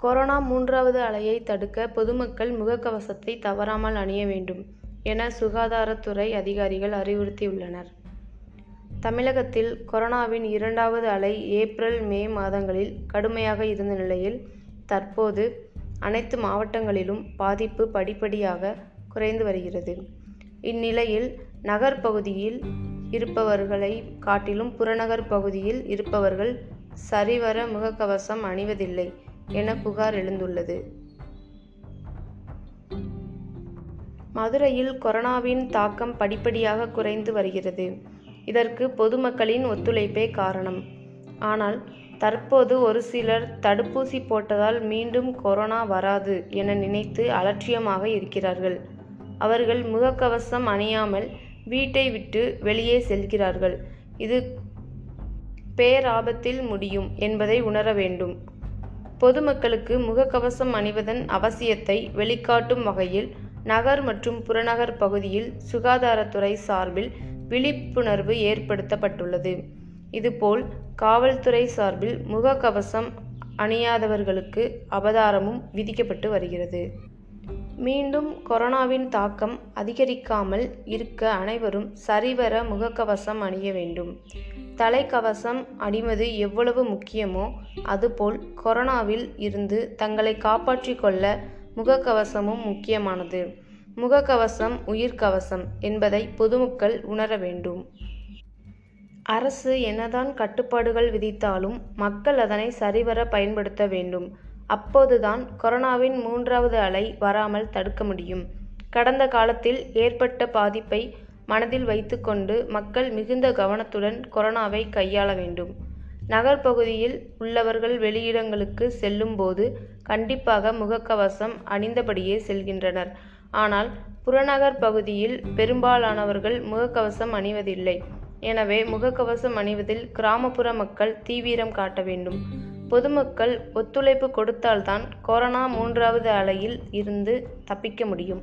Corona மூன்றாவது அலையை தடுக்க பொதுமக்கள் முகக்கவசத்தை தவறாமல் அணிய வேண்டும் என சுகாதாரத்துறை அதிகாரிகள் அறிவுறுத்தியுள்ளனர். தமிழகத்தில் கொரோனாவின் இரண்டாவது அலை ஏப்ரல் மே மாதங்களில் கடுமையாக இருந்த நிலையில் தற்போது அனைத்து மாவட்டங்களிலும் பாதிப்பு படிப்படியாக குறைந்து வருகிறது. இந்நிலையில் நகர் பகுதியில் இருப்பவர்களை காட்டிலும் புறநகர் பகுதியில் இருப்பவர்கள் சரிவர முகக்கவசம் அணிவதில்லை என புகார் எழுந்துள்ளது. மதுரையில் கொரோனாவின் தாக்கம் படிப்படியாக குறைந்து வருகிறது. இதற்கு பொதுமக்களின் ஒத்துழைப்பே காரணம். ஆனால் தற்போது ஒரு சிலர் தடுப்பூசி போட்டதால் மீண்டும் கொரோனா வராது என நினைத்து அலட்சியமாக இருக்கிறார்கள். அவர்கள் முகக்கவசம் அணியாமல் வீட்டை விட்டு வெளியே செல்கிறார்கள். இது பேராபத்தில் முடியும் என்பதை உணர வேண்டும். பொதுமக்களுக்கு முகக்கவசம் அணிவதன் அவசியத்தை வெளிக்காட்டும் வகையில் நகர் மற்றும் புறநகர் பகுதியில் சுகாதாரத்துறை சார்பில் விழிப்புணர்வு ஏற்படுத்தப்பட்டுள்ளது. இதுபோல் காவல்துறை சார்பில் முகக்கவசம் அணியாதவர்களுக்கு அபராதமும் விதிக்கப்பட்டு வருகிறது. மீண்டும் கொரோனாவின் தாக்கம் அதிகரிக்காமல் இருக்க அனைவரும் சரிவர முகக்கவசம் அணிய வேண்டும். தலைக்கவசம் அணிவது எவ்வளவு முக்கியமோ அதுபோல் கொரோனாவில் இருந்து தங்களை காப்பாற்றிக் கொள்ள முகக்கவசமும் முக்கியமானது. முகக்கவசம் உயிர்க்கவசம் என்பதை பொதுமக்கள் உணர வேண்டும். அரசு என்னதான் கட்டுப்பாடுகள் விதித்தாலும் மக்கள் அதனை சரிவர பயன்படுத்த வேண்டும். அப்போதுதான் கொரோனாவின் மூன்றாவது அலை வராமல் தடுக்க முடியும். கடந்த காலத்தில் ஏற்பட்ட பாதிப்பை மனதில் வைத்துக்கொண்டு மக்கள் மிகுந்த கவனத்துடன் கொரோனாவை கையாள வேண்டும். நகர் பகுதியில் உள்ளவர்கள் வெளியிடங்களுக்கு செல்லும் போது கண்டிப்பாக முகக்கவசம் அணிந்தபடியே செல்கின்றனர். ஆனால் புறநகர் பகுதியில் பெரும்பாலானவர்கள் முகக்கவசம் அணிவதில்லை. எனவே முகக்கவசம் அணிவதில் கிராமப்புற மக்கள் தீவிரம் காட்ட வேண்டும். பொதுமக்கள் ஒத்துழைப்பு கொடுத்தால்தான் கொரோனா மூன்றாவது அலையில் இருந்து தப்பிக்க முடியும்.